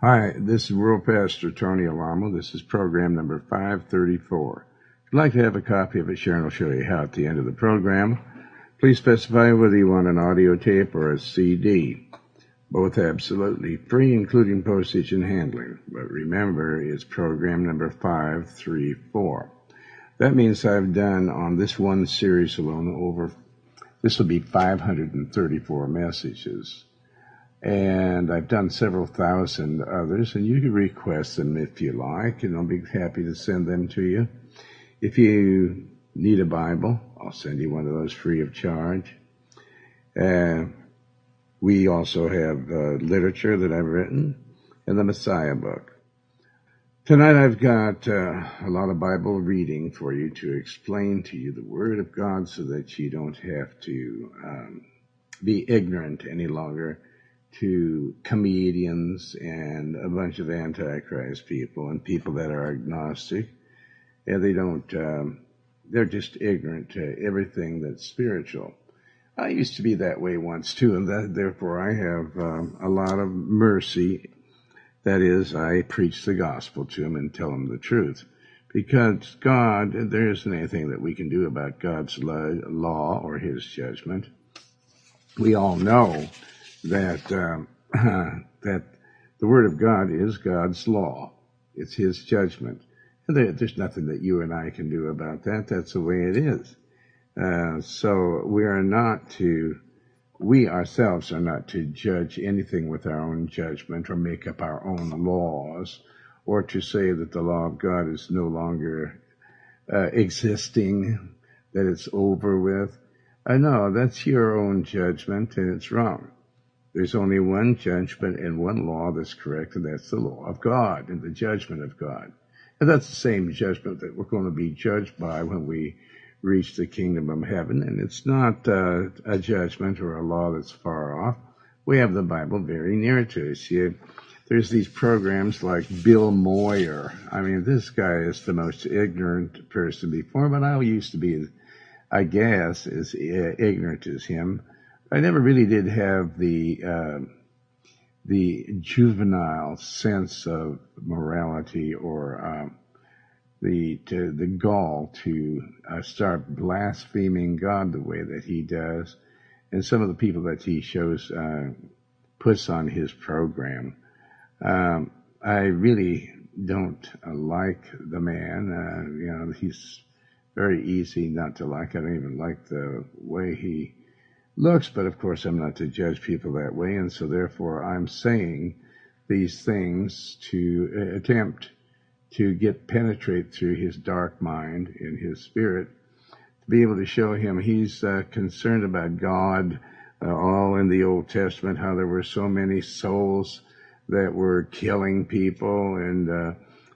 Hi, this is World Pastor Tony Alamo. This is program number 534. If you'd like to have a copy of it, Sharon will show you how at the end of the program. Please specify whether you want an audio tape or a CD. Both absolutely free, including postage and handling. But remember, it's program number 534. That means I've done on this one series alone over, this will be 534 messages. And I've done several thousand others, and you can request them if you like, and I'll be happy to send them to you. If you need a Bible, I'll send you one of those free of charge. Uh, we also have uh, literature that I've written and the Messiah book. Tonight I've got uh, a lot of Bible reading for you to explain to you the Word of God so that you don't have to um, be ignorant any longer to comedians and a bunch of antichrist people and people that are agnostic. And they don't, um, they're just ignorant to everything that's spiritual. I used to be that way once too, and that, therefore I have um, a lot of mercy. That is, I preach the gospel to them and tell them the truth. Because God, there isn't anything that we can do about God's law or His judgment. We all know that um, that the Word of God is God's law. It's His judgment. And there, there's nothing that you and I can do about that. That's the way it is. Uh, so we are not to, we ourselves are not to judge anything with our own judgment or make up our own laws or to say that the law of God is no longer uh, existing, that it's over with. Uh, no, that's your own judgment and it's wrong. There's only one judgment and one law that's correct, and that's the law of God and the judgment of God. And that's the same judgment that we're going to be judged by when we reach the kingdom of heaven. And it's not uh, a judgment or a law that's far off. We have the Bible very near to us. You, there's these programs like Bill Moyer. I mean, this guy is the most ignorant person before, but I used to be, I guess, as ignorant as him. I never really did have the uh, the juvenile sense of morality or um, the to, the gall to uh, start blaspheming God the way that he does, and some of the people that he shows uh, puts on his program. Um, I really don't uh, like the man. Uh, you know, he's very easy not to like. I don't even like the way he looks, but of course I'm not to judge people that way, and so therefore I'm saying these things to uh, attempt to get penetrate through his dark mind and his spirit to be able to show him he's uh, concerned about God uh, all in the Old Testament how there were so many souls that were killing people and uh,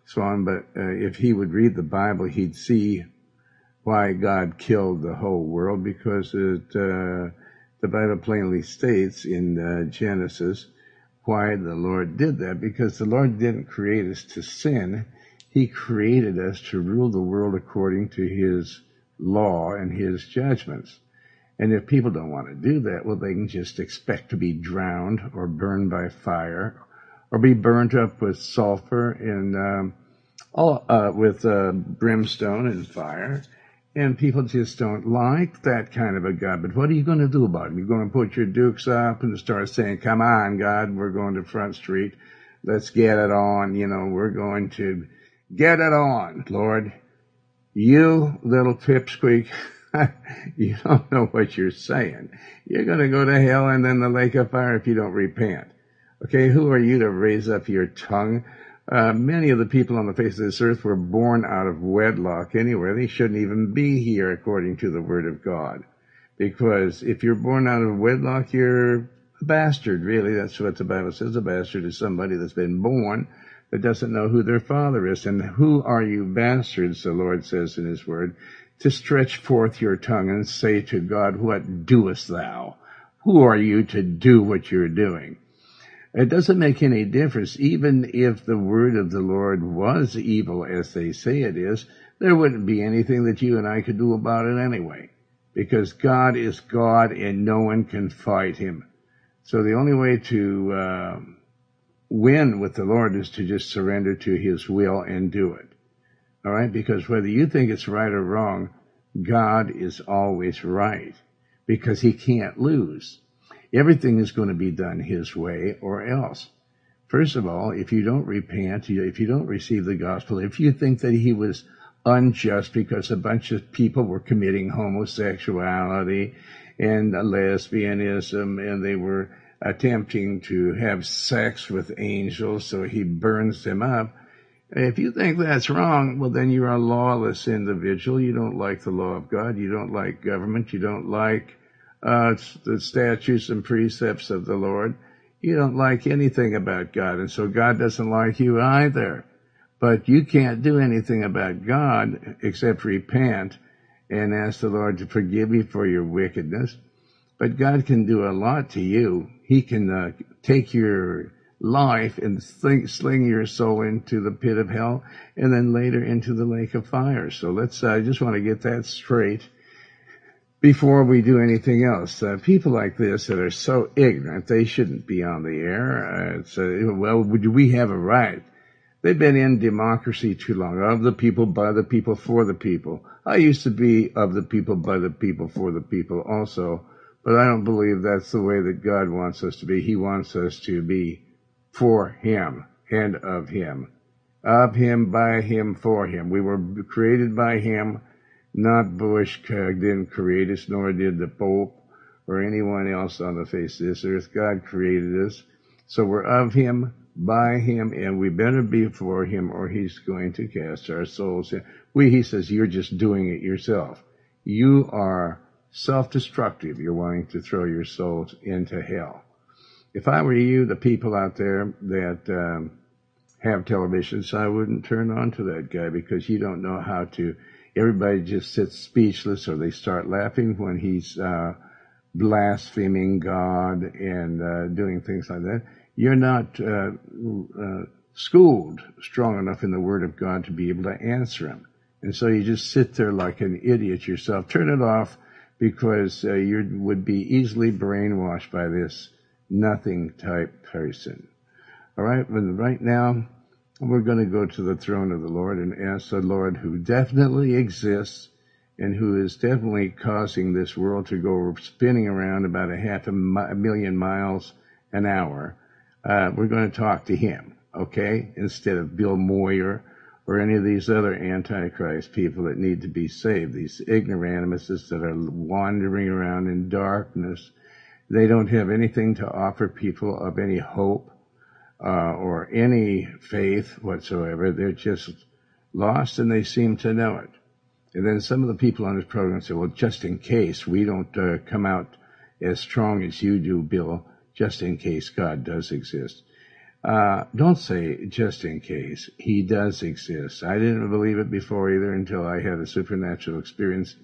so on. But uh, if he would read the Bible he'd see why God killed the whole world because it uh, the Bible plainly states in uh, Genesis why the Lord did that because the Lord didn't create us to sin he created us to rule the world according to His law and His judgments. And if people don't want to do that, well, they can just expect to be drowned or burned by fire or be burned up with sulfur and um, all, uh, with uh, brimstone and fire. And people just don't like that kind of a God. But what are you going to do about it? You're going to put your dukes up and start saying, come on, God, we're going to Front Street. Let's get it on. You know, we're going to Get it on, Lord. You little pipsqueak, you don't know what you're saying. You're going to go to hell and then the lake of fire if you don't repent. Okay, who are you to raise up your tongue? Uh, many of the people on the face of this earth were born out of wedlock anyway. They shouldn't even be here according to the word of God. Because if you're born out of wedlock, you're a bastard, really. That's what the Bible says. A bastard is somebody that's been born that doesn't know who their father is. And who are you bastards, the Lord says in his word, to stretch forth your tongue and say to God, what doest thou? Who are you to do what you're doing? It doesn't make any difference. Even if the word of the Lord was evil as they say it is, there wouldn't be anything that you and I could do about it anyway. Because God is God and no one can fight him. So the only way to, uh, win with the Lord is to just surrender to His will and do it. All right? Because whether you think it's right or wrong, God is always right because He can't lose. Everything is going to be done His way or else. First of all, if you don't repent, if you don't receive the gospel, if you think that He was unjust because a bunch of people were committing homosexuality and lesbianism and they were attempting to have sex with angels, so he burns them up. If you think that's wrong, well, then you're a lawless individual. You don't like the law of God. You don't like government. You don't like uh, the statutes and precepts of the Lord. You don't like anything about God, and so God doesn't like you either. But you can't do anything about God except repent and ask the Lord to forgive you for your wickedness. But God can do a lot to you. He can uh, take your life and sling, sling, your soul into the pit of hell and then later into the lake of fire. So let's, I uh, just want to get that straight before we do anything else. Uh, people like this that are so ignorant, they shouldn't be on the air. Uh, uh, well, do we have a right? They've been in democracy too long. Of the people, by the people, for the people. I used to be of the people, by the people, for the people also. But I don't believe that's the way that God wants us to be. He wants us to be for Him and of Him. Of Him, by Him, for Him. We were created by Him, not Bush didn't create us, nor did the Pope or anyone else on the face of this earth. God created us. So we're of Him, by him and we better be for him or he's going to cast our souls. We, he says, you're just doing it yourself. You are self-destructive. You're wanting to throw your souls into hell. If I were you, the people out there that um, have televisions, I wouldn't turn on to that guy because you don't know how to. Everybody just sits speechless or they start laughing when he's uh, blaspheming God and uh, doing things like that you're not uh, uh, schooled strong enough in the Word of God to be able to answer Him. And so you just sit there like an idiot yourself. Turn it off because uh, you would be easily brainwashed by this nothing type person. All right, but right now we're going to go to the throne of the Lord and ask the Lord who definitely exists and who is definitely causing this world to go spinning around about a half a million miles an hour uh, we're going to talk to him, okay? Instead of Bill Moyer or any of these other antichrist people that need to be saved, these ignoramuses that are wandering around in darkness. They don't have anything to offer people of any hope or any faith whatsoever. They're just lost and they seem to know it. And then some of the people on this program say, well, just in case we don't uh, come out as strong as you do, Bill, just in case God does exist. Uh, don't say just in case. He does exist. I didn't believe it before either until I had a supernatural experience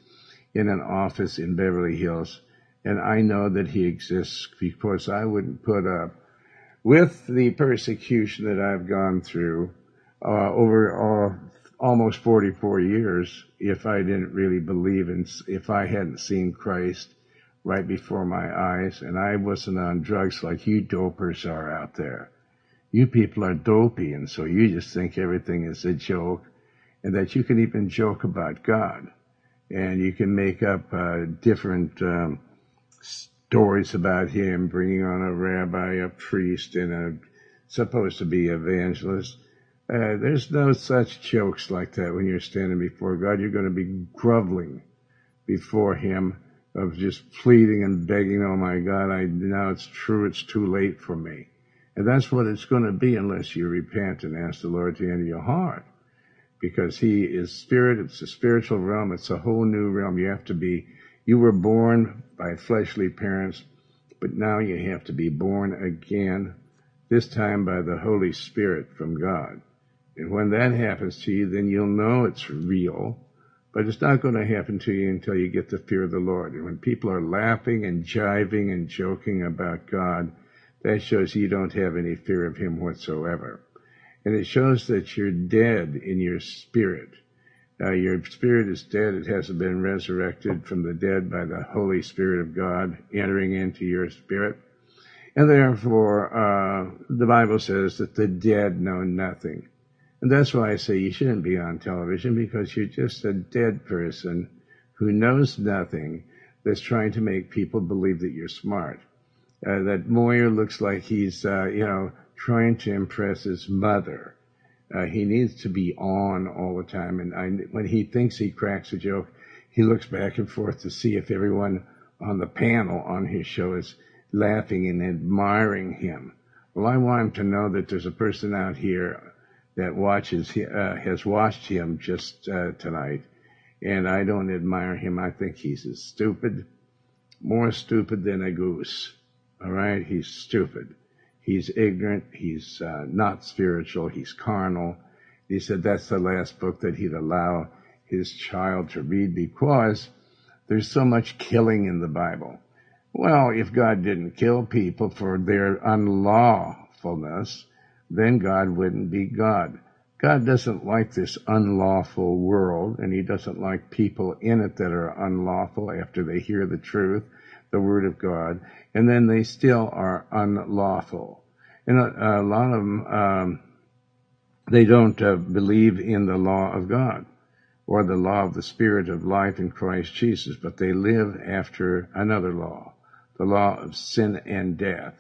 in an office in Beverly Hills. And I know that he exists because I wouldn't put up with the persecution that I've gone through uh, over uh, almost 44 years if I didn't really believe in, if I hadn't seen Christ right before my eyes, and I wasn't on drugs like you dopers are out there. You people are dopey, and so you just think everything is a joke, and that you can even joke about God, and you can make up uh, different um, stories about Him, bringing on a rabbi, a priest, and a supposed to be evangelist. Uh, there's no such jokes like that when you're standing before God. You're going to be groveling before Him of just pleading and begging, oh my God, I now it's true, it's too late for me. And that's what it's going to be unless you repent and ask the Lord to enter your heart. Because He is spirit, it's a spiritual realm, it's a whole new realm. You have to be, you were born by fleshly parents, but now you have to be born again, this time by the Holy Spirit from God. And when that happens to you, then you'll know it's real but it's not going to happen to you until you get the fear of the Lord. And when people are laughing and jiving and joking about God, that shows you don't have any fear of Him whatsoever. And it shows that you're dead in your spirit. Uh, your spirit is dead. It hasn't been resurrected from the dead by the Holy Spirit of God entering into your spirit. And therefore, uh, the Bible says that the dead know nothing. And that's why I say you shouldn't be on television because you're just a dead person who knows nothing that's trying to make people believe that you're smart. Uh, that Moyer looks like he's, uh, you know, trying to impress his mother. Uh, he needs to be on all the time. And I, when he thinks he cracks a joke, he looks back and forth to see if everyone on the panel on his show is laughing and admiring him. Well, I want him to know that there's a person out here that watches, uh, has watched him just uh, tonight, and I don't admire him. I think he's as stupid, more stupid than a goose. All right, he's stupid. He's ignorant. He's uh, not spiritual. He's carnal. He said that's the last book that he'd allow his child to read because there's so much killing in the Bible. Well, if God didn't kill people for their unlawfulness, then God wouldn't be God. God doesn't like this unlawful world, and He doesn't like people in it that are unlawful after they hear the truth, the Word of God, and then they still are unlawful. And a, a lot of them, um, they don't uh, believe in the law of God or the law of the Spirit of life in Christ Jesus, but they live after another law, the law of sin and death.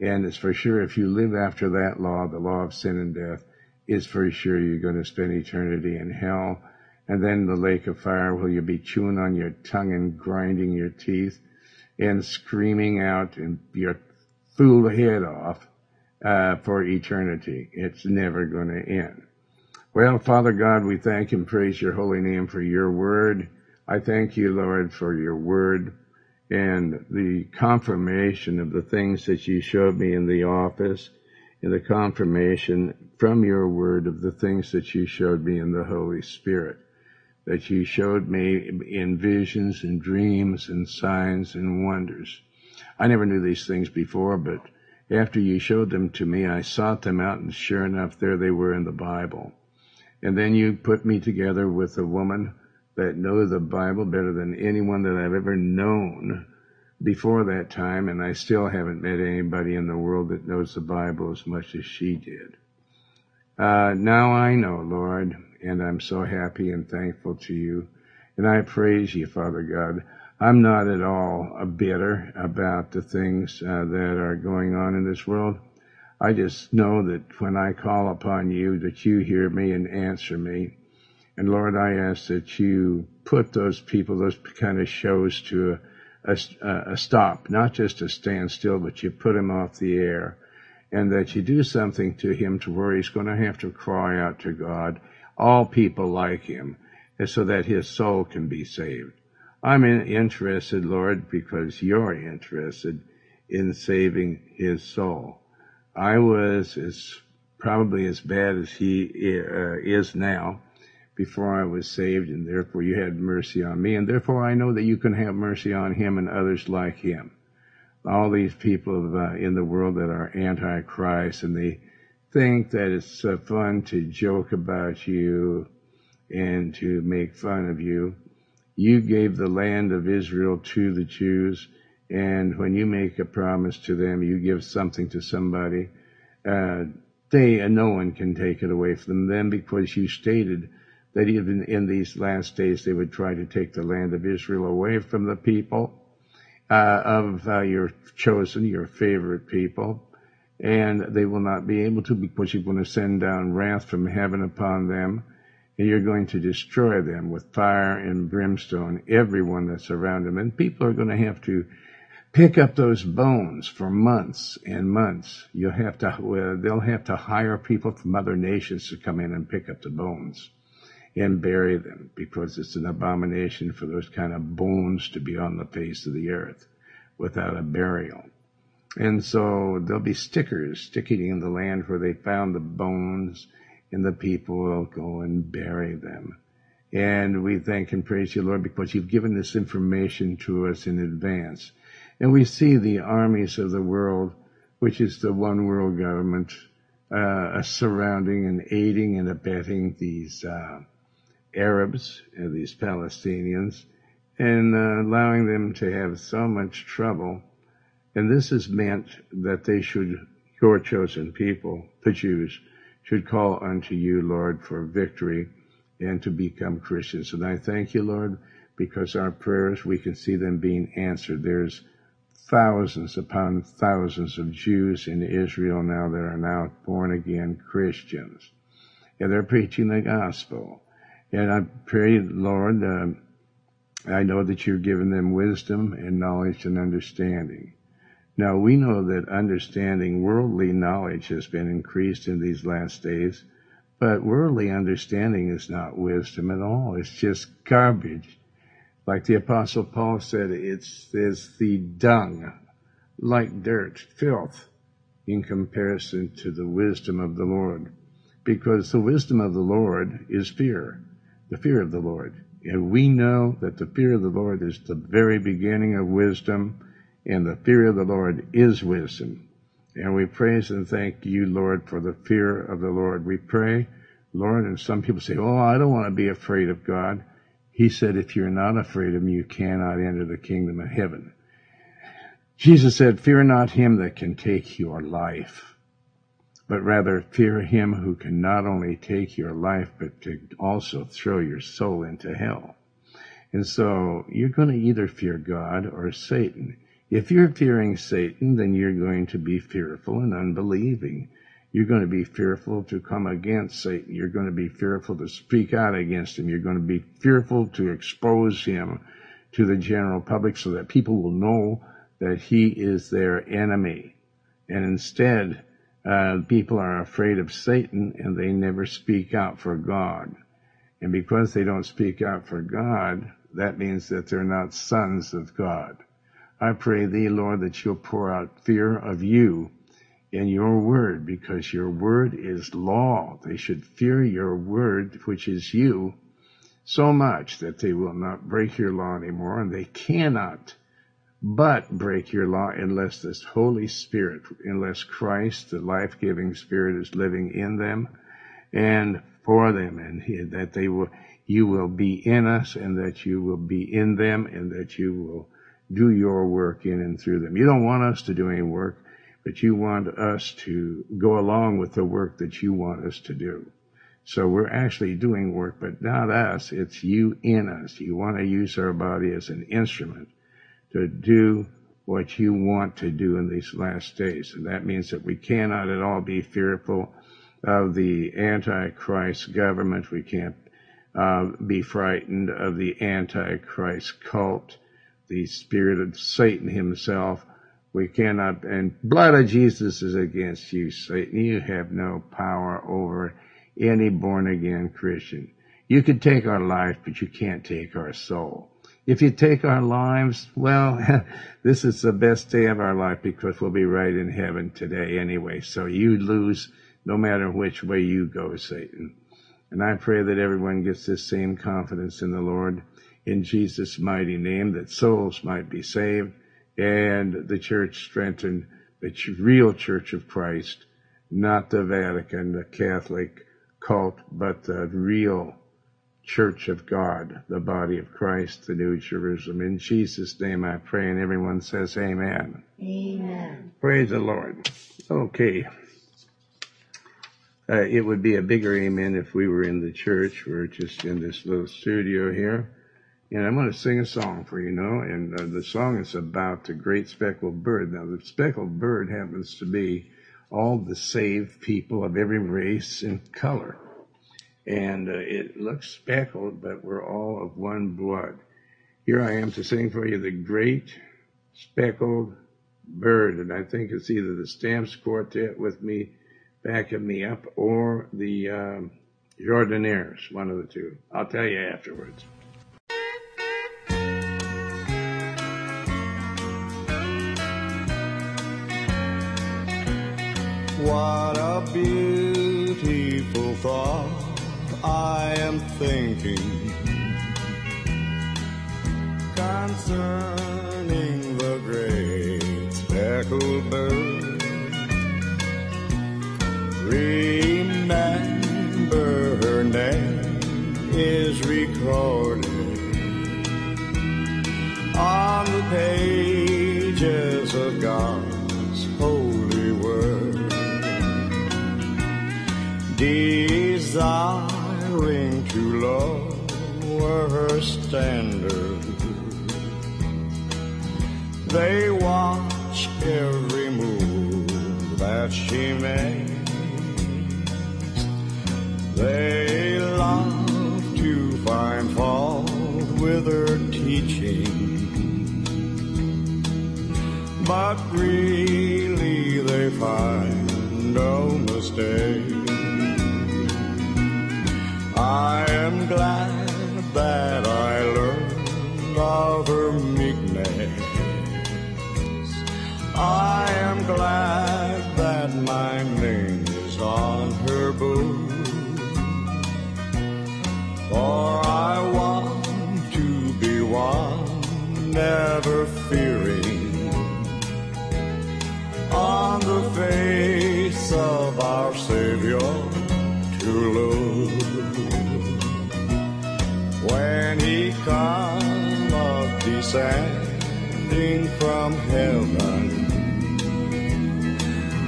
And it's for sure if you live after that law, the law of sin and death, is for sure you're going to spend eternity in hell. And then the lake of fire will you be chewing on your tongue and grinding your teeth and screaming out and your fool head off uh, for eternity. It's never going to end. Well, Father God, we thank and praise your holy name for your word. I thank you, Lord, for your word and the confirmation of the things that you showed me in the office, and the confirmation from your word of the things that you showed me in the Holy Spirit, that you showed me in visions and dreams and signs and wonders. I never knew these things before, but after you showed them to me, I sought them out, and sure enough, there they were in the Bible. And then you put me together with a woman that know the Bible better than anyone that I've ever known before that time, and I still haven't met anybody in the world that knows the Bible as much as she did. Uh, now I know, Lord, and I'm so happy and thankful to you, and I praise you, Father God. I'm not at all bitter about the things uh, that are going on in this world. I just know that when I call upon you, that you hear me and answer me. And Lord, I ask that you put those people, those kind of shows to a, a, a stop, not just a standstill, but you put him off the air and that you do something to him to where he's going to have to cry out to God, all people like him, so that his soul can be saved. I'm interested, Lord, because you're interested in saving his soul. I was as probably as bad as he uh, is now before I was saved, and therefore you had mercy on me, and therefore I know that you can have mercy on him and others like him. All these people uh, in the world that are anti-Christ, and they think that it's uh, fun to joke about you and to make fun of you. You gave the land of Israel to the Jews, and when you make a promise to them, you give something to somebody. Uh, they, uh, no one can take it away from them because you stated that even in these last days they would try to take the land of Israel away from the people uh, of uh, your chosen, your favorite people, and they will not be able to because you're going to send down wrath from heaven upon them, and you're going to destroy them with fire and brimstone, everyone that's around them, and people are going to have to pick up those bones for months and months. You'll have to, well, they'll have to hire people from other nations to come in and pick up the bones and bury them because it's an abomination for those kind of bones to be on the face of the earth without a burial. And so there'll be stickers sticking in the land where they found the bones and the people will go and bury them. And we thank and praise you, Lord, because you've given this information to us in advance. And we see the armies of the world, which is the one world government, uh, surrounding and aiding and abetting these uh, Arabs, and these Palestinians, and uh, allowing them to have so much trouble And this is meant that they should, your chosen people, the Jews, should call unto you, Lord, for victory and to become Christians. And I thank you, Lord, because our prayers, we can see them being answered. There's thousands upon thousands of Jews in Israel now that are now born again Christians. And they're preaching the gospel. And I pray, Lord, uh, I know that you've given them wisdom and knowledge and understanding. Now we know that understanding worldly knowledge has been increased in these last days, but worldly understanding is not wisdom at all. It's just garbage. Like the apostle Paul said, it's, it's the dung, like dirt, filth, in comparison to the wisdom of the Lord. Because the wisdom of the Lord is fear, the fear of the Lord. And we know that the fear of the Lord is the very beginning of wisdom, and the fear of the Lord is wisdom. And we praise and thank you, Lord, for the fear of the Lord. We pray, Lord, and some people say, Oh, I don't want to be afraid of God. He said, If you're not afraid of him, you cannot enter the kingdom of heaven. Jesus said, Fear not him that can take your life, but rather fear him who can not only take your life, but to also throw your soul into hell. And so you're going to either fear God or Satan. If you're fearing Satan, then you're going to be fearful and unbelieving. You're going to be fearful to come against Satan. You're going to be fearful to speak out against him. You're going to be fearful to expose him to the general public so that people will know that he is their enemy. And instead, uh, people are afraid of Satan and they never speak out for God. And because they don't speak out for God, that means that they're not sons of God. I pray thee, Lord, that you'll pour out fear of you in your word, because your word is law. They should fear your word, which is you, so much that they will not break your law anymore, and they cannot but break your law unless this Holy Spirit, unless Christ, the life-giving Spirit, is living in them and for them, and that they will, you will be in us, and that you will be in them, and that you will do your work in and through them. You don't want us to do any work, but you want us to go along with the work that you want us to do. So we're actually doing work, but not us. It's you in us. You want to use our body as an instrument to do what you want to do in these last days. And that means that we cannot at all be fearful of the Antichrist government. We can't uh, be frightened of the Antichrist cult, the spirit of Satan himself. We cannot, and blood of Jesus is against you, Satan. You have no power over any born again Christian. You can take our life, but you can't take our soul. If you take our lives, well, this is the best day of our life because we'll be right in heaven today anyway. So you lose no matter which way you go, Satan. And I pray that everyone gets this same confidence in the Lord in Jesus' mighty name, that souls might be saved and the church strengthened, the real church of Christ, not the Vatican, the Catholic cult, but the real church of God, the body of Christ, the New Jerusalem. In Jesus' name I pray, and everyone says amen. Amen. Praise the Lord. Okay. Uh, it would be a bigger amen if we were in the church. We're just in this little studio here. And I'm going to sing a song for you know, and uh, the song is about the great speckled bird. Now, the speckled bird happens to be all the saved people of every race and color and uh, it looks speckled, but we're all of one blood. Here I am to sing for you the great speckled bird, and I think it's either the Stamps Quartet with me, backing me up, or the um, Jordanaires, one of the two. I'll tell you afterwards. What a beautiful thought I am thinking concerning the great speckled bird. Remember her name is recorded desiring to lower her standard. They watch every move that she makes. They love to find fault with her teaching. But really they find no mistake. I am glad that I learned of her meekness. I am glad that my name is on her book. For I want to be one, never fearing. On the face of our Savior to look. He cometh descending from heaven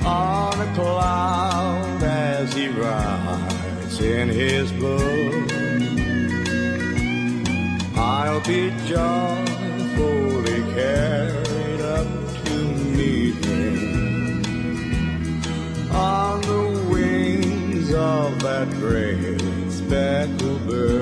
on a cloud as he rides in his blood. I'll be joyfully carried up to meet him on the wings of that great speckled bird.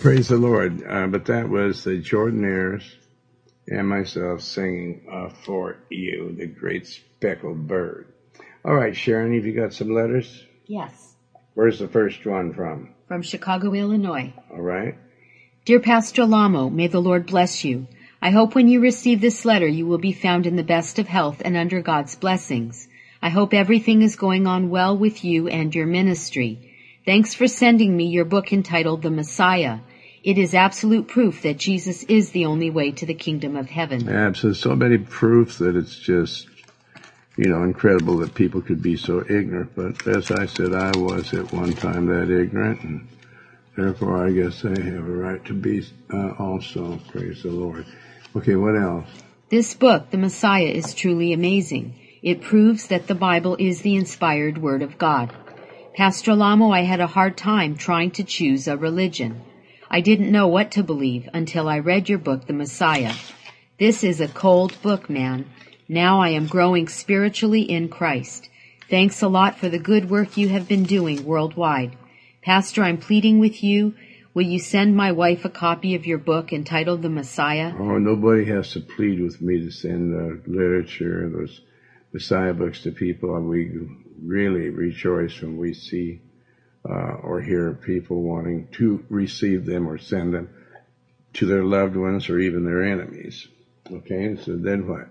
Praise the Lord. Uh, but that was the Jordanaires and myself singing uh, for you, the great speckled bird. All right, Sharon, have you got some letters? Yes, Where's the first one from? from Chicago, Illinois. All right. Dear Pastor Alamo, may the Lord bless you. I hope when you receive this letter you will be found in the best of health and under God's blessings. I hope everything is going on well with you and your ministry. Thanks for sending me your book entitled The Messiah. It is absolute proof that Jesus is the only way to the kingdom of heaven. Absolutely. So many proofs that it's just, you know, incredible that people could be so ignorant. But as I said, I was at one time that ignorant, and therefore I guess I have a right to be uh, also. Praise the Lord. Okay, what else? This book, The Messiah, is truly amazing. It proves that the Bible is the inspired Word of God. Pastor Alamo, I had a hard time trying to choose a religion. I didn't know what to believe until I read your book, The Messiah. This is a cold book, man. Now I am growing spiritually in Christ. Thanks a lot for the good work you have been doing worldwide. Pastor, I'm pleading with you. Will you send my wife a copy of your book entitled The Messiah? Oh, nobody has to plead with me to send uh, literature, those Messiah books to people. We really rejoice when we see uh, or hear people wanting to receive them or send them to their loved ones or even their enemies. Okay, so then what?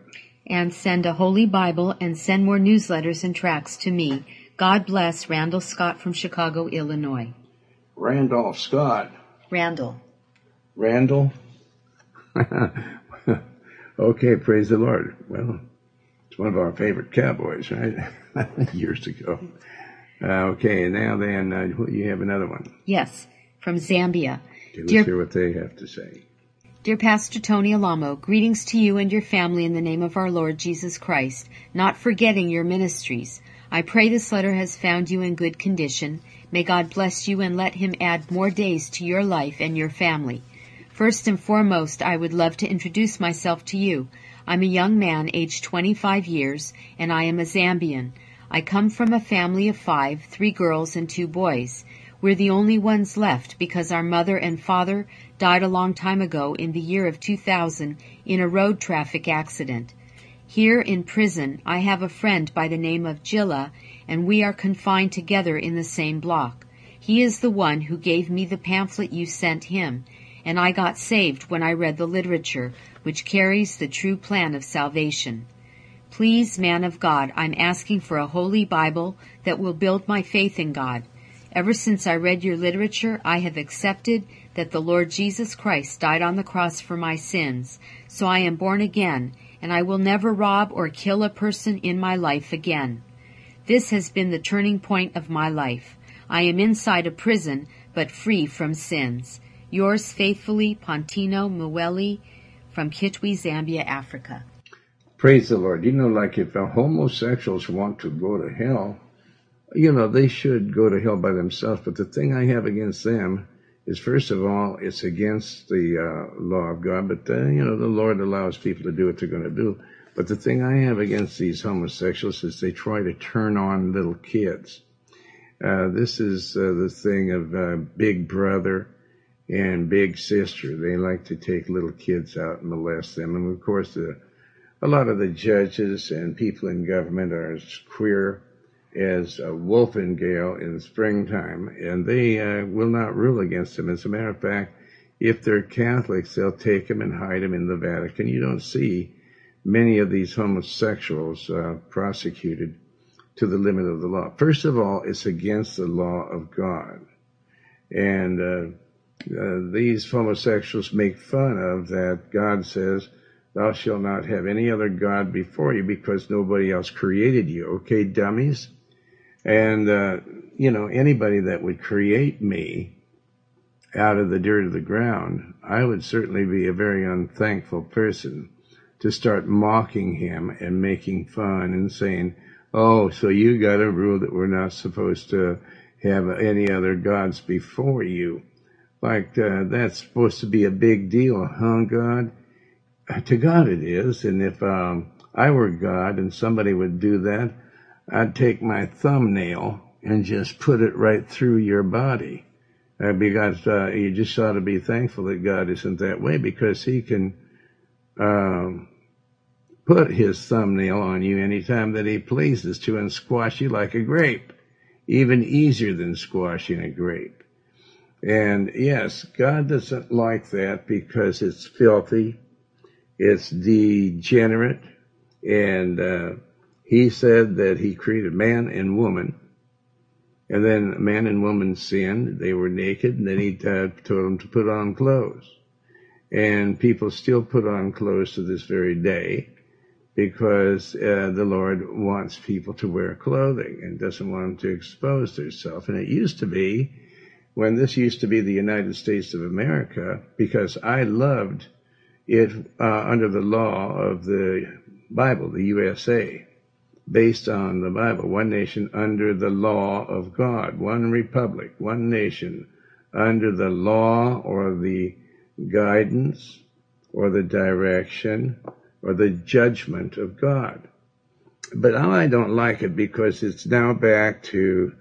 and send a holy Bible and send more newsletters and tracts to me. God bless Randall Scott from Chicago, Illinois. Randolph Scott. Randall. Randall? okay, praise the Lord. Well, it's one of our favorite cowboys, right? Years ago. Uh, okay, now then, uh, you have another one. Yes, from Zambia. Okay, let's Dear, hear what they have to say. dear Pastor Tony Alamo, greetings to you and your family in the name of our Lord Jesus Christ, not forgetting your ministries. I pray this letter has found you in good condition. May God bless you and let him add more days to your life and your family. First and foremost, I would love to introduce myself to you. I'm a young man, aged 25 years, and I am a Zambian. I come from a family of five, three girls and two boys. We're the only ones left because our mother and father died a long time ago in the year of 2000 in a road traffic accident. Here in prison, I have a friend by the name of Jilla, and we are confined together in the same block. He is the one who gave me the pamphlet you sent him, and I got saved when I read the literature, which carries the true plan of salvation. Please, man of God, I'm asking for a holy Bible that will build my faith in God. Ever since I read your literature, I have accepted that the Lord Jesus Christ died on the cross for my sins, so I am born again, and I will never rob or kill a person in my life again. This has been the turning point of my life. I am inside a prison, but free from sins. Yours faithfully, Pontino Mueli from Kitwe, Zambia, Africa. Praise the Lord. You know, like if homosexuals want to go to hell, you know, they should go to hell by themselves. But the thing I have against them is, first of all, it's against the uh, law of God. But, uh, you know, the Lord allows people to do what they're going to do. But the thing I have against these homosexuals is they try to turn on little kids. Uh, this is uh, the thing of uh, Big Brother and Big Sister. They like to take little kids out and molest them. And of course, the, a lot of the judges and people in government are as queer as a Wolfengale in springtime, and they uh, will not rule against them. As a matter of fact, if they're Catholics, they'll take them and hide them in the Vatican. You don't see many of these homosexuals uh, prosecuted to the limit of the law. First of all, it's against the law of God. And uh, uh, these homosexuals make fun of that God says, Thou shalt not have any other God before you because nobody else created you. Okay, dummies? And, uh, you know, anybody that would create me out of the dirt of the ground, I would certainly be a very unthankful person to start mocking him and making fun and saying, Oh, so you got a rule that we're not supposed to have any other gods before you. Like, uh, that's supposed to be a big deal, huh, God? To God it is, and if um, I were God and somebody would do that, I'd take my thumbnail and just put it right through your body. Uh, because uh, you just ought to be thankful that God isn't that way because He can um, put his thumbnail on you anytime that he pleases to and squash you like a grape, even easier than squashing a grape. And yes, God doesn't like that because it's filthy, it's degenerate, and uh, he said that he created man and woman. And then man and woman sinned, they were naked, and then he uh, told them to put on clothes. And people still put on clothes to this very day because uh, the Lord wants people to wear clothing and doesn't want them to expose themselves. And it used to be, when this used to be the United States of America, because I loved it uh, under the law of the Bible, the USA, based on the Bible, one nation under the law of God, one republic, one nation under the law or the guidance or the direction or the judgment of God. But I don't like it because it's now back to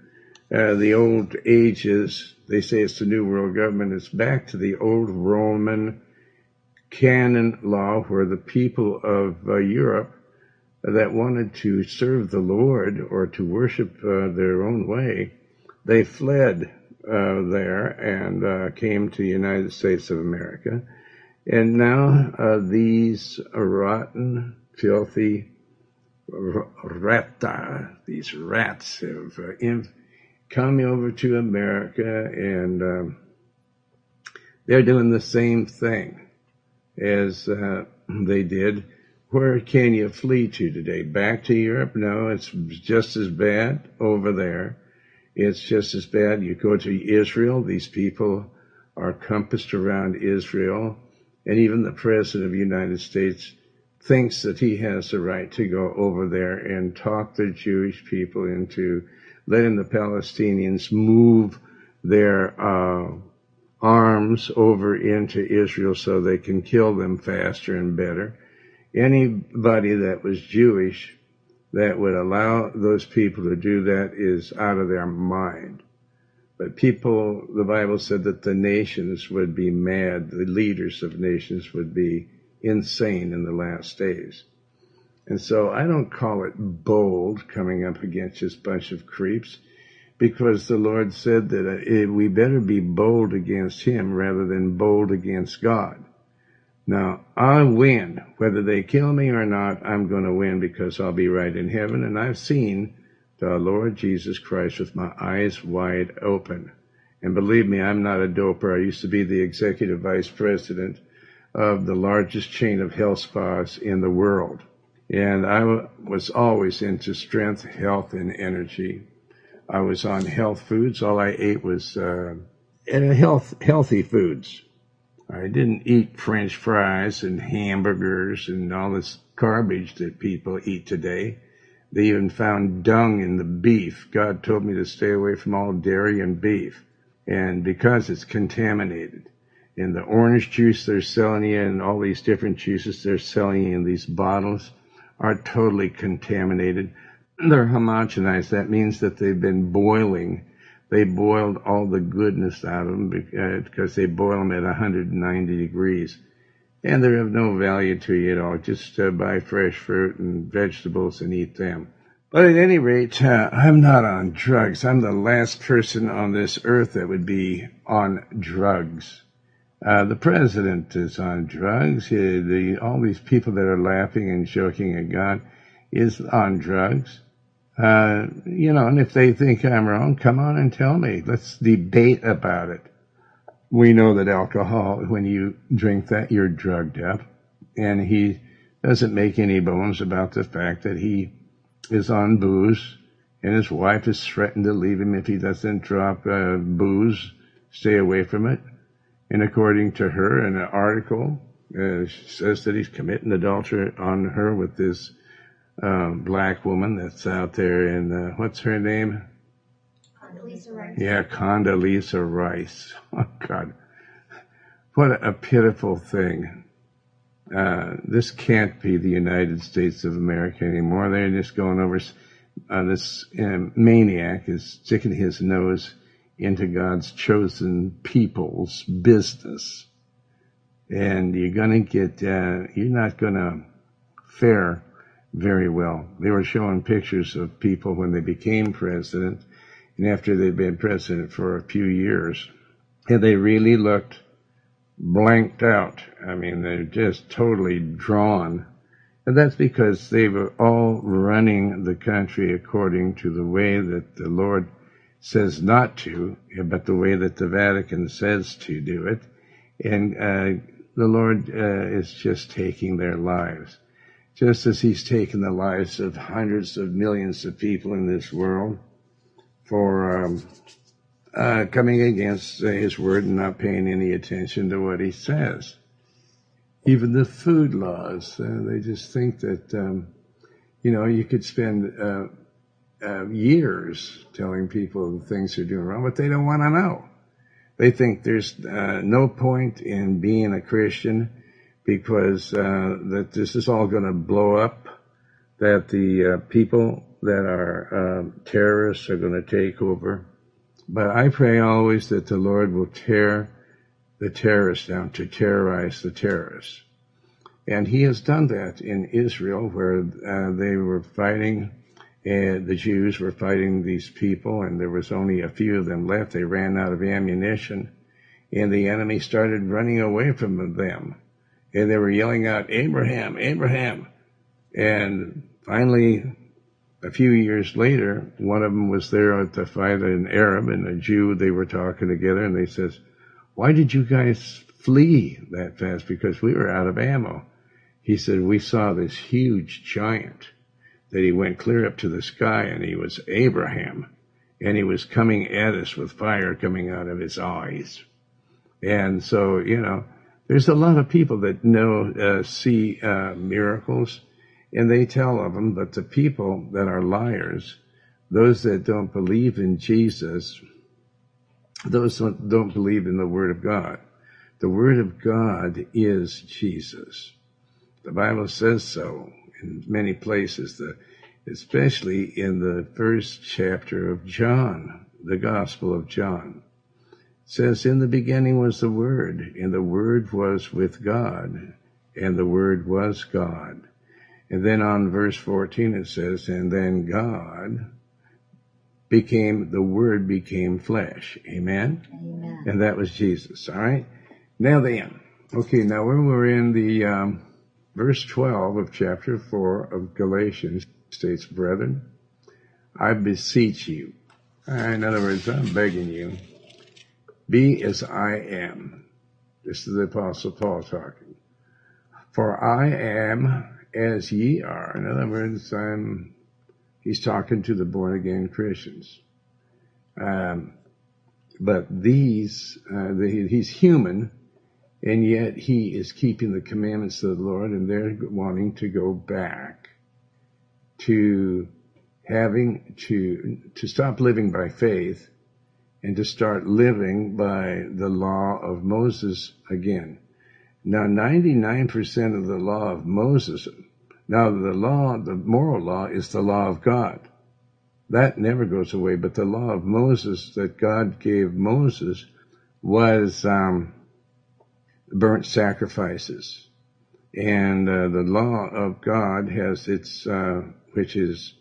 uh, the old ages. They say it's the New World Government. It's back to the old Roman canon law where the people of uh, Europe that wanted to serve the Lord or to worship uh, their own way, they fled uh, there and uh, came to the United States of America. And now uh, these rotten, filthy rata, these rats have come over to America and um, they're doing the same thing as uh, they did. Where can you flee to today? Back to Europe? No, it's just as bad over there. It's just as bad. You go to Israel, these people are compassed around Israel and even the President of the United States thinks that he has the right to go over there and talk the Jewish people into letting the Palestinians move their uh, arms over into Israel so they can kill them faster and better. Anybody that was Jewish that would allow those people to do that is out of their mind. But people, the Bible said that the nations would be mad, the leaders of nations would be insane in the last days. And so I don't call it bold coming up against this bunch of creeps because the Lord said that uh, we better be bold against him rather than bold against God. Now, I'll win. Whether they kill me or not, I'm going to win because I'll be right in heaven. And I've seen the Lord Jesus Christ with my eyes wide open. And believe me, I'm not a doper. I used to be the executive vice president of the largest chain of health spas in the world. And I was always into strength, health, and energy. I was on health foods. All I ate was uh, health healthy foods. I didn't eat French fries and hamburgers and all this garbage that people eat today. They even found dung in the beef. God told me to stay away from all dairy and beef. And because it's contaminated. And the orange juice they're selling you and all these different juices they're selling you in these bottles are totally contaminated. They're homogenized. That means that they've been boiling. They boiled all the goodness out of them because they boil them at 190 degrees. And they're of no value to you at all. Just uh, buy fresh fruit and vegetables and eat them. But at any rate, uh, I'm not on drugs. I'm the last person on this earth that would be on drugs. Uh, the president is on drugs. the, all these people that are laughing and joking at God is on drugs. Uh, you know, and if they think I'm wrong, come on and tell me. Let's debate about it. We know that alcohol, when you drink that, you're drugged up. And he doesn't make any bones about the fact that he is on booze and his wife has threatened to leave him if he doesn't drop uh, booze, stay away from it. And according to her, in an article, uh, says that he's committing adultery on her with this uh, black woman that's out there. And uh, what's her name? Condoleezza Rice. Yeah, Condoleezza Rice. Oh God, what a pitiful thing. Uh, this can't be the United States of America anymore. They're just going over. Uh, this uh, maniac is sticking his nose into God's chosen people's business. And you're going to get, uh, you're not going to fare very well. They were showing pictures of people when they became president and after they'd been president for a few years. And they really looked blanked out. I mean, they're just totally drawn. And that's because they were all running the country according to the way that the Lord says not to, but the way that the Vatican says to do it. And uh, the Lord uh, is just taking their lives. Just as He's taken the lives of hundreds of millions of people in this world for um, uh, coming against His word and not paying any attention to what He says. Even the food laws, uh, they just think that, um, you know, you could spend uh, uh, years telling people things they're doing wrong, but they don't want to know. They think there's uh, no point in being a Christian because uh, that this is all going to blow up, that the uh, people that are um, terrorists are going to take over. But I pray always that the Lord will tear the terrorists down to terrorize the terrorists. And he has done that in Israel where uh, they were fighting and the Jews were fighting these people, and there was only a few of them left. They ran out of ammunition, and the enemy started running away from them. And they were yelling out, Abraham, Abraham. And finally, a few years later, one of them was there to fight an Arab and a Jew. They were talking together, and they says, why did you guys flee that fast? Because we were out of ammo. He said, we saw this huge giant that he went clear up to the sky and he was Abraham and he was coming at us with fire coming out of his eyes. And so, you know, there's a lot of people that know, uh, see uh, miracles and they tell of them, but the people that are liars, those that don't believe in Jesus, those that don't believe in the Word of God. The Word of God is Jesus. The Bible says so in many places, the, especially in the first chapter of John, the Gospel of John. Says, In the beginning was the Word, and the Word was with God, and the Word was God. And then on verse 14 it says, And then God became, the Word became flesh. Amen? Amen. And that was Jesus. All right? Now then. Okay, now when we're in the um, Verse 12 of chapter 4 of Galatians states, Brethren, I beseech you. In other words, I'm begging you, be as I am. This is the Apostle Paul talking. For I am as ye are. In other words, I'm, he's talking to the born again Christians. Um, but these, uh, the, he's human, and yet he is keeping the commandments of the Lord, and they're wanting to go back to having to to stop living by faith and to start living by the law of Moses again. Now, 99% of the law of Moses, now the law, the moral law is the law of God. That never goes away, but the law of Moses that God gave Moses was um, burnt sacrifices. And uh, the law of God has its, uh, which is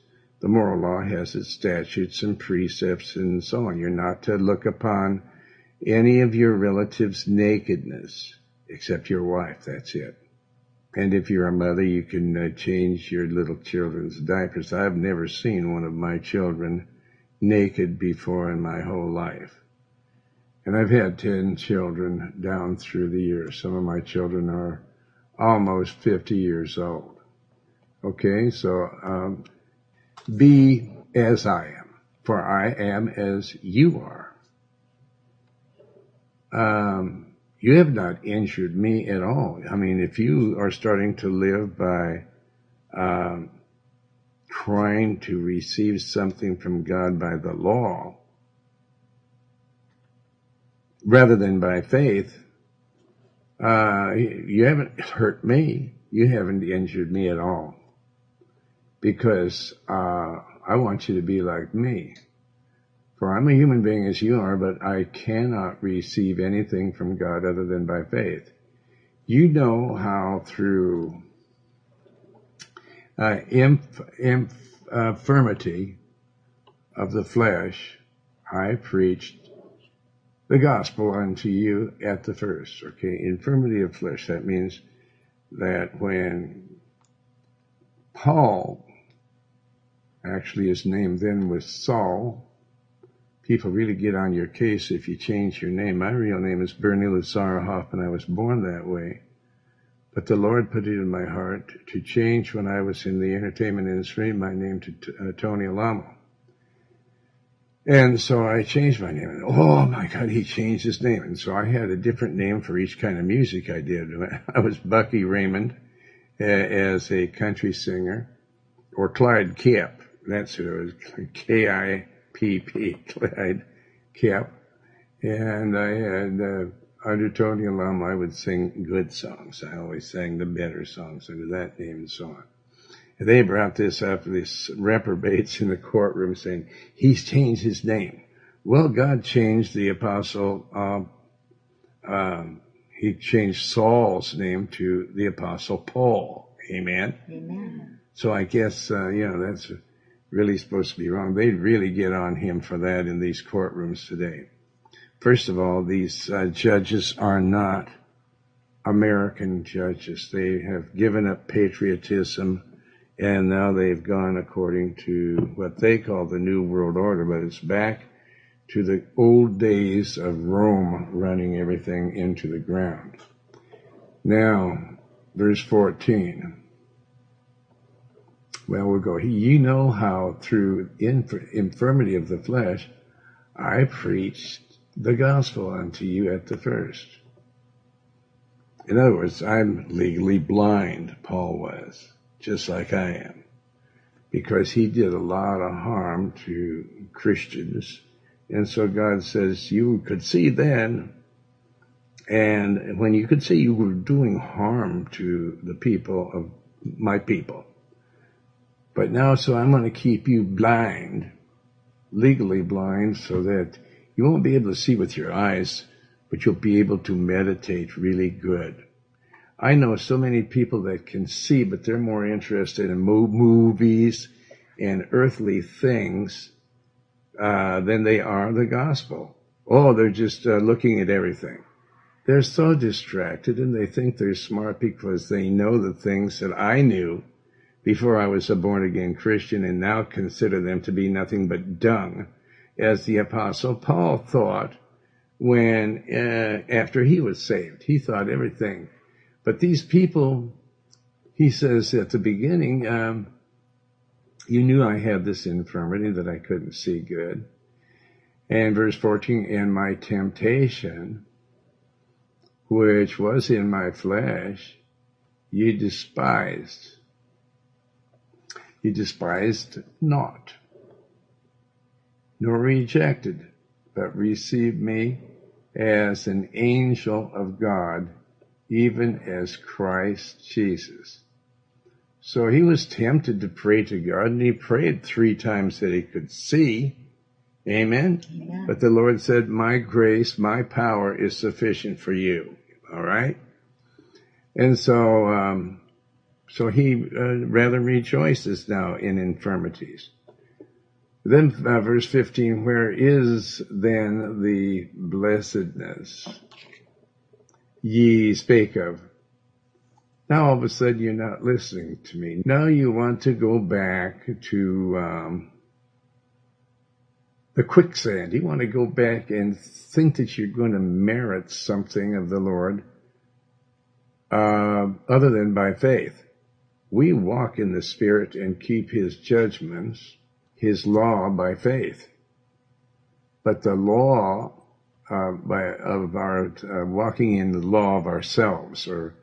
the moral law has its statutes and precepts and so on. You're not to look upon any of your relatives' nakedness except your wife. That's it. And if you're a mother, you can uh, change your little children's diapers. I've never seen one of my children naked before in my whole life. And I've had 10 children down through the years. Some of my children are almost 50 years old. Okay, so um, be as I am, for I am as you are. Um, you have not injured me at all. I mean, if you are starting to live by um, trying to receive something from God by the law rather than by faith, uh, you haven't hurt me. You haven't injured me at all because uh, I want you to be like me. For I'm a human being as you are, but I cannot receive anything from God other than by faith. You know how through uh, inf- inf- infirmity of the flesh, I preached the gospel unto you at the first. Okay, infirmity of flesh. That means that when Paul Actually, his name then was Saul. People really get on your case if you change your name. My real name is Bernie Lazar Hoffman. I was born that way. But the Lord put it in my heart to change when I was in the entertainment industry my name to uh, Tony Alamo. And so I changed my name. Oh my God, he changed his name. And so I had a different name for each kind of music I did. I was Bucky Raymond uh, as a country singer or Clyde Kipp that's who it was, K-I-P-P, Clyde Kipp. And I had, uh, under Tony Alamo, I would sing good songs. I always sang the better songs under that name and so on. And they brought this up, these reprobates in the courtroom saying, he's changed his name. Well, God changed the apostle, um, um, he changed Saul's name to the apostle Paul. Amen. Amen. So I guess, uh, you know, that's really supposed to be wrong. They'd really get on him for that in these courtrooms today. First of all, these uh, judges are not American judges. They have given up patriotism and now they've gone according to what they call the New World Order, but it's back to the old days of Rome running everything into the ground. Now, verse 14. Well, we'll go. You know how through infirmity of the flesh, I preached the gospel unto you at the first. In other words, I'm legally blind, Paul was, just like I am, because he did a lot of harm to Christians. And so God says, you could see then, and when you could see you were doing harm to the people of my people, but now, so I'm going to keep you blind, legally blind, so that you won't be able to see with your eyes, but you'll be able to meditate really good. I know so many people that can see, but they're more interested in movies and earthly things uh, than they are the gospel. Oh, they're just uh, looking at everything. They're so distracted and they think they're smart because they know the things that I knew before I was a born again Christian and now consider them to be nothing but dung, as the apostle Paul thought when, uh, after he was saved. He thought everything. But these people, he says at the beginning, um, you knew I had this infirmity that I couldn't see good. And verse 14, and my temptation, which was in my flesh, ye despised. Ye despised not, nor rejected, but received me as an angel of God, even as Christ Jesus. So he was tempted to pray to God, and he prayed three times that he could see. Amen? Amen. But the Lord said, My grace, my power is sufficient for you. All right? And so, um, so he uh, rather rejoices now in infirmities. Then uh, verse 15, where is then the blessedness ye spake of? Now all of a sudden you're not listening to me. Now you want to go back to um, the quicksand. You want to go back and think that you're going to merit something of the Lord uh, other than by faith. We walk in the Spirit and keep His judgments his law by faith. But the law uh, by, of our uh, walking in the law of ourselves, or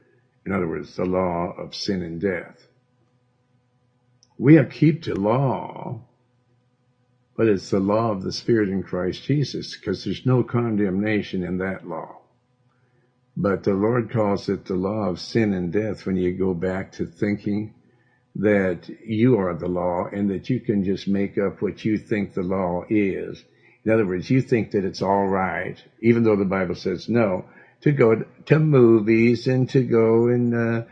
in other words, the law of sin and death. We have keep the law, but it's the law of the Spirit in Christ Jesus, because there's no condemnation in that law. But the Lord calls it the law of sin and death when you go back to thinking that you are the law and that you can just make up what you think the law is. In other words, you think that it's all right, even though the Bible says no, to go to movies and to go and uh,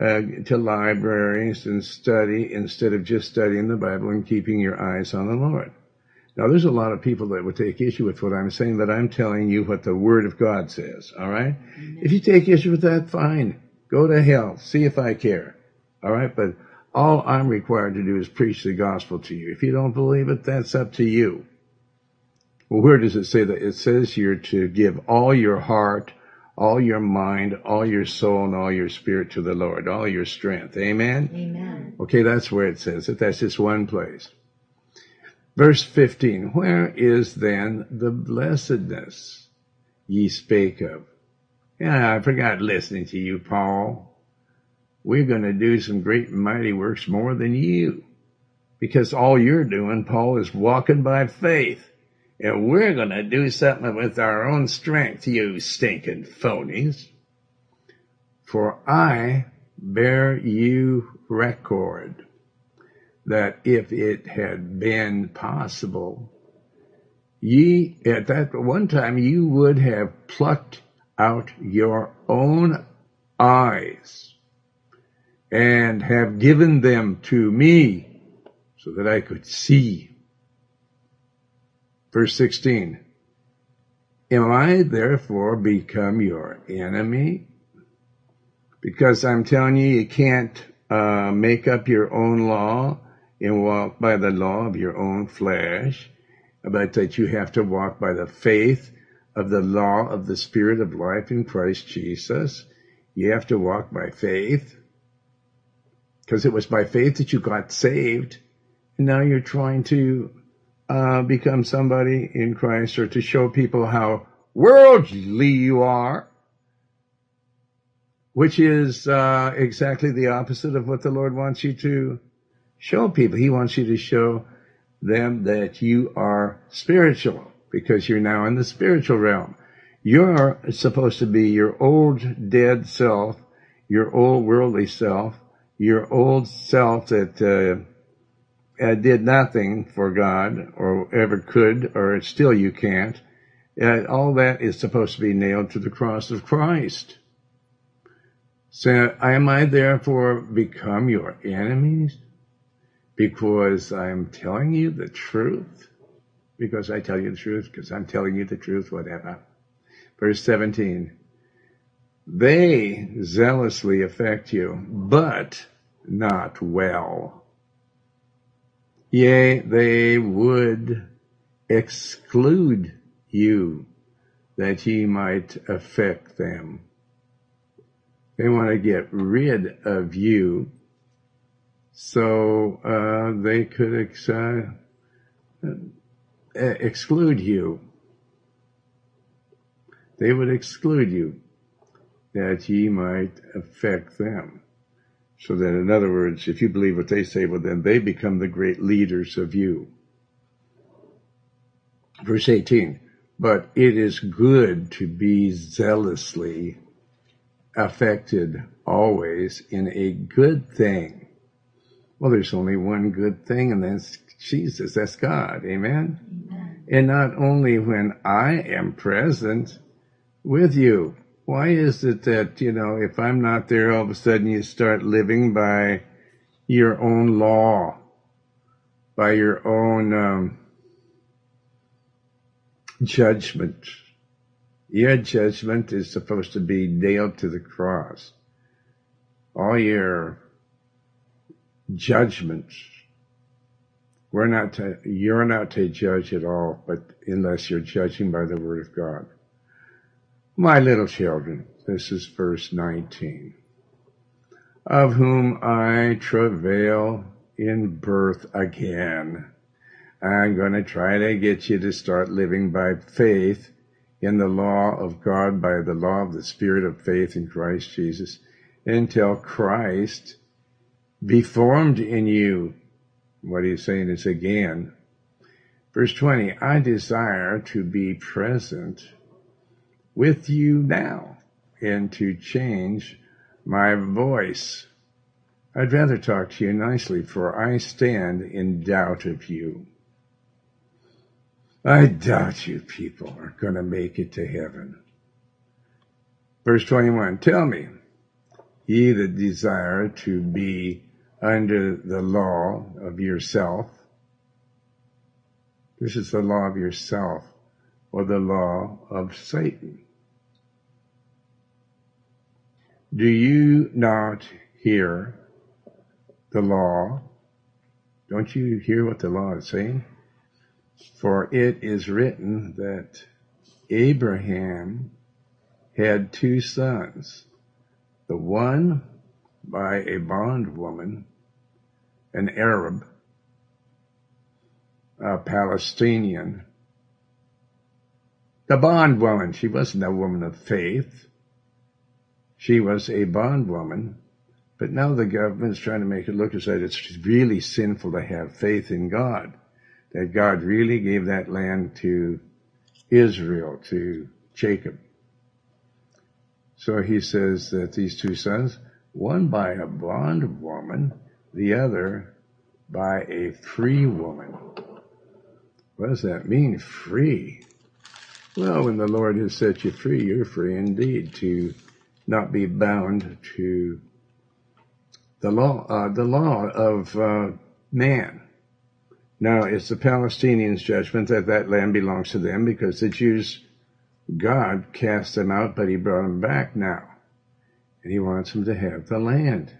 uh, to libraries and study instead of just studying the Bible and keeping your eyes on the Lord. Now, there's a lot of people that would take issue with what I'm saying, but I'm telling you what the Word of God says. All right? If you take issue with that, fine. Go to hell. See if I care. All right? But all I'm required to do is preach the gospel to you. If you don't believe it, that's up to you. Well, where does it say that? It says here to give all your heart, all your mind, all your soul, and all your spirit to the Lord, all your strength. Amen? Amen. Okay, that's where it says it. That's just one place. Verse 15, where is then the blessedness ye spake of? Yeah, I forgot listening to you, Paul we're going to do some great and mighty works more than you. Because all you're doing, Paul, is walking by faith. And we're going to do something with our own strength, you stinking phonies. For I bear you record that if it had been possible, ye at that one time you would have plucked out your own eyes and have given them to me so that I could see. Verse 16. Am I therefore become your enemy? Because I'm telling you, you can't uh, make up your own law and walk by the law of your own flesh, but that you have to walk by the faith of the law of the Spirit of life in Christ Jesus. You have to walk by faith because it was by faith that you got saved. And now you're trying to uh, become somebody in Christ or to show people how worldly you are, which is uh, exactly the opposite of what the Lord wants you to show people. He wants you to show them that you are spiritual because you're now in the spiritual realm. You're supposed to be your old dead self, your old worldly self, your old self that uh, uh, did nothing for God or ever could, or still you can't. Uh, all that is supposed to be nailed to the cross of Christ. So, am I therefore become your enemies because I'm telling you the truth? Because I tell you the truth, because I'm telling you the truth, whatever. Verse 17. They zealously affect you, but not well. Yea, they would exclude you that ye might affect them. They want to get rid of you so uh, they could uh, uh, exclude you. They would exclude you that ye might affect them. So that, in other words, if you believe what they say, well, then they become the great leaders of you. Verse 18, but it is good to be zealously affected always in a good thing. Well, there's only one good thing, and that's Jesus. That's God. Amen? Amen. And not only when I am present with you. Why is it that, you know, if I'm not there, all of a sudden you start living by your own law, by your own um, judgment? Your judgment is supposed to be nailed to the cross. All your judgments, we're not to, you're not to judge at all, but unless you're judging by the word of God. My little children, this is verse 19, of whom I travail in birth again. I'm going to try to get you to start living by faith in the law of God by the law of the Spirit of faith in Christ Jesus until Christ be formed in you. What he's saying is again. Verse 20, I desire to be present with you now and to change my voice. I'd rather talk to you nicely, for I stand in doubt of you. I doubt you people are going to make it to heaven. Verse 21, tell me, ye that desire to be under the law of yourself, this is the law of yourself, or the law of Satan. Do you not hear the law? Don't you hear what the law is saying? For it is written that Abraham had two sons, the one by a bondwoman, an Arab, a Palestinian. The bondwoman, she wasn't a woman of faith. She was a bondwoman. But now the government's trying to make it look as though it's really sinful to have faith in God that God really gave that land to Israel, to Jacob. So he says that these two sons, one by a bondwoman, the other by a free woman. What does that mean, free? Well, when the Lord has set you free, you're free indeed to not be bound to the law, uh, the law of uh, man. Now, it's the Palestinians' judgment that that land belongs to them because the Jews, God cast them out, but he brought them back now. And he wants them to have the land.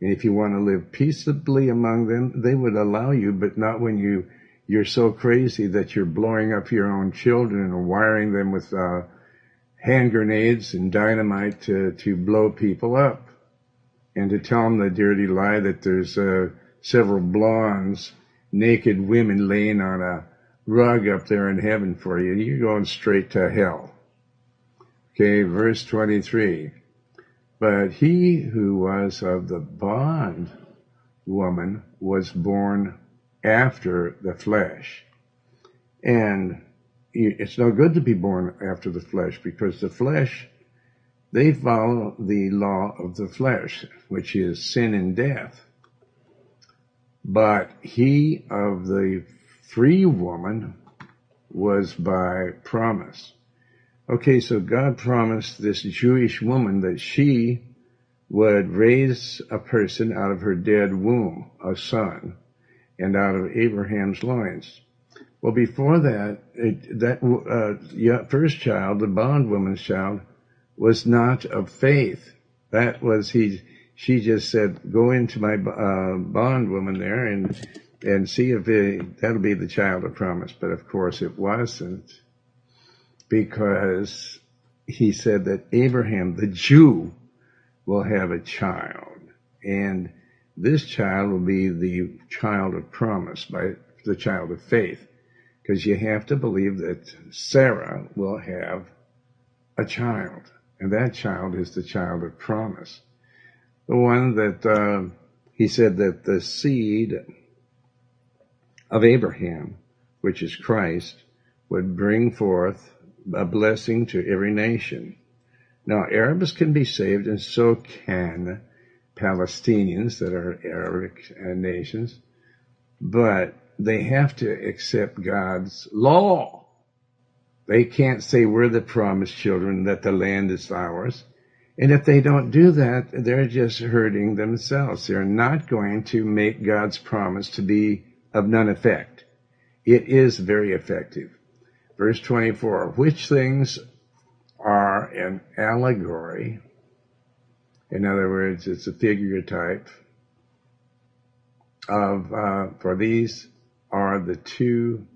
And if you want to live peaceably among them, they would allow you, but not when you, you're so crazy that you're blowing up your own children and wiring them with, uh, hand grenades and dynamite to, to blow people up. And to tell them the dirty lie that there's, uh, several blondes naked women laying on a rug up there in heaven for you. You're going straight to hell. Okay, verse 23. But he who was of the bond woman was born after the flesh. And it's no good to be born after the flesh because the flesh, they follow the law of the flesh, which is sin and death. But he of the free woman was by promise. Okay, so God promised this Jewish woman that she would raise a person out of her dead womb, a son, and out of Abraham's loins. Well, before that, it, that uh, first child, the bondwoman's child, was not of faith. That was he she just said, go into my uh, bondwoman there and and see if it, that'll be the child of promise. But of course it wasn't because he said that Abraham, the Jew, will have a child. And this child will be the child of promise by the child of faith. because you have to believe that Sarah will have a child, and that child is the child of promise. The one that uh, he said that the seed of Abraham, which is Christ, would bring forth a blessing to every nation. Now, Arabs can be saved, and so can Palestinians that are Arabic nations, but they have to accept God's law. They can't say we're the promised children, that the land is ours. And if they don't do that, they're just hurting themselves. They're not going to make God's promise to be of none effect. It is very effective. Verse 24, which things are an allegory. In other words, it's a figure type of, uh, for these are the two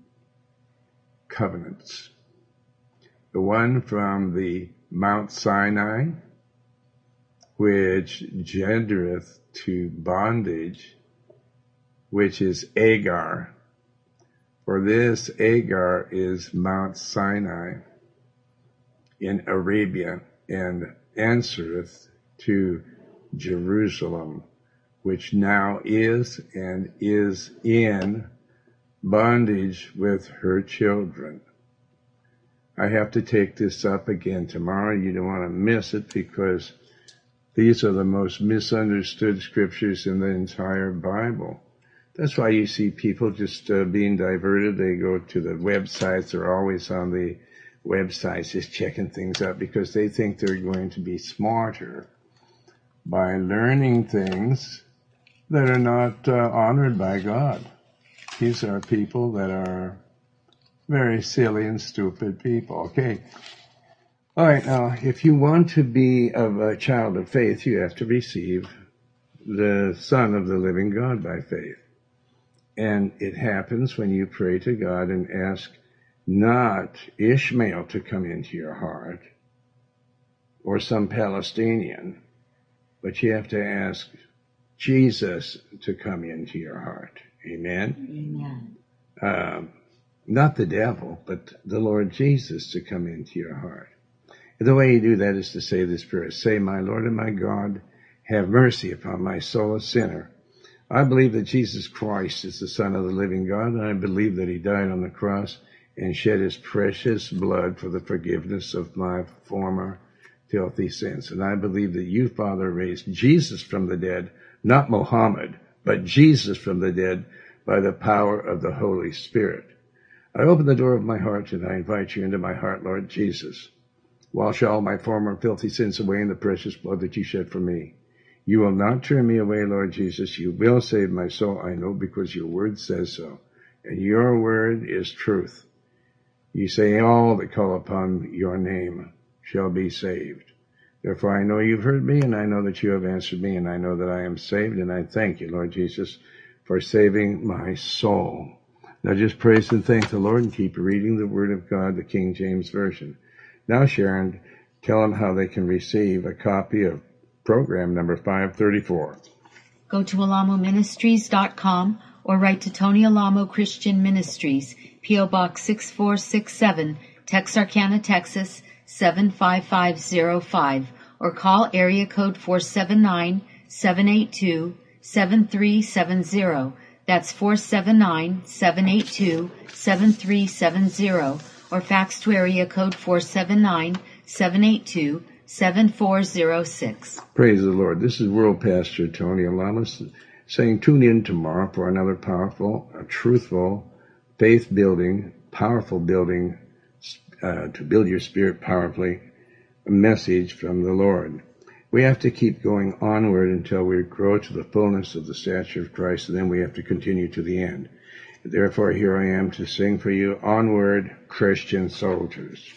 covenants. The one from the Mount Sinai, which gendereth to bondage, which is Agar. For this Agar is Mount Sinai in Arabia and answereth to Jerusalem, which now is and is in bondage with her children. I have to take this up again tomorrow. You don't want to miss it because these are the most misunderstood scriptures in the entire Bible. That's why you see people just uh, being diverted. They go to the websites. They're always on the websites just checking things out because they think they're going to be smarter by learning things that are not uh, honored by God. These are people that are very silly and stupid people. Okay. All right. Now, if you want to be of a child of faith, you have to receive the Son of the living God by faith. And it happens when you pray to God and ask not Ishmael to come into your heart or some Palestinian, but you have to ask Jesus to come into your heart. Amen. Amen. Um, not the devil, but the Lord Jesus to come into your heart. And the way you do that is to say this prayer. Say, my Lord and my God, have mercy upon my soul, a sinner. I believe that Jesus Christ is the Son of the living God, and I believe that he died on the cross and shed his precious blood for the forgiveness of my former filthy sins. And I believe that you, Father, raised Jesus from the dead, not Mohammed, but Jesus from the dead by the power of the Holy Spirit. I open the door of my heart and I invite you into my heart, Lord Jesus. Wash all my former filthy sins away in the precious blood that you shed for me. You will not turn me away, Lord Jesus. You will save my soul, I know, because your word says so. And your word is truth. You say all that call upon your name shall be saved. Therefore I know you've heard me and I know that you have answered me and I know that I am saved and I thank you, Lord Jesus, for saving my soul. Now just praise and thank the Lord and keep reading the Word of God, the King James Version. Now, Sharon, tell them how they can receive a copy of program number 534. Go to alamoministries.com or write to Tony Alamo Christian Ministries, P.O. Box 6467, Texarkana, Texas 75505, or call area code 479 782 7370. That's 479-782-7370 or fax to area code 479-782-7406. Praise the Lord. This is World Pastor Tony Alamo saying tune in tomorrow for another powerful, truthful, faith building, powerful building, uh, to build your spirit powerfully, a message from the Lord. We have to keep going onward until we grow to the fullness of the stature of Christ, and then we have to continue to the end. Therefore, here I am to sing for you Onward, Christian Soldiers.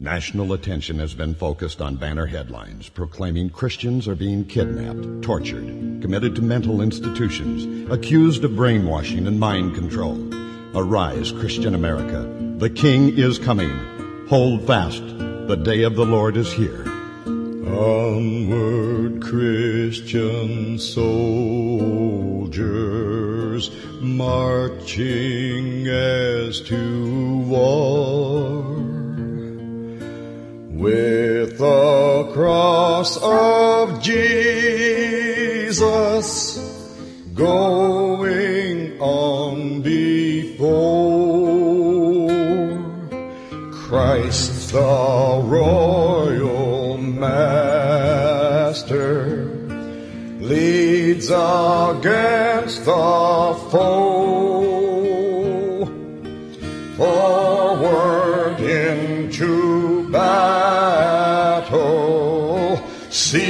National attention has been focused on banner headlines proclaiming Christians are being kidnapped, tortured, committed to mental institutions, accused of brainwashing and mind control. Arise, Christian America. The King is coming. Hold fast. The day of the Lord is here. Onward, Christian soldiers, marching as to war. With the cross of Jesus going on before Christ the royal master leads against the foe. Sim.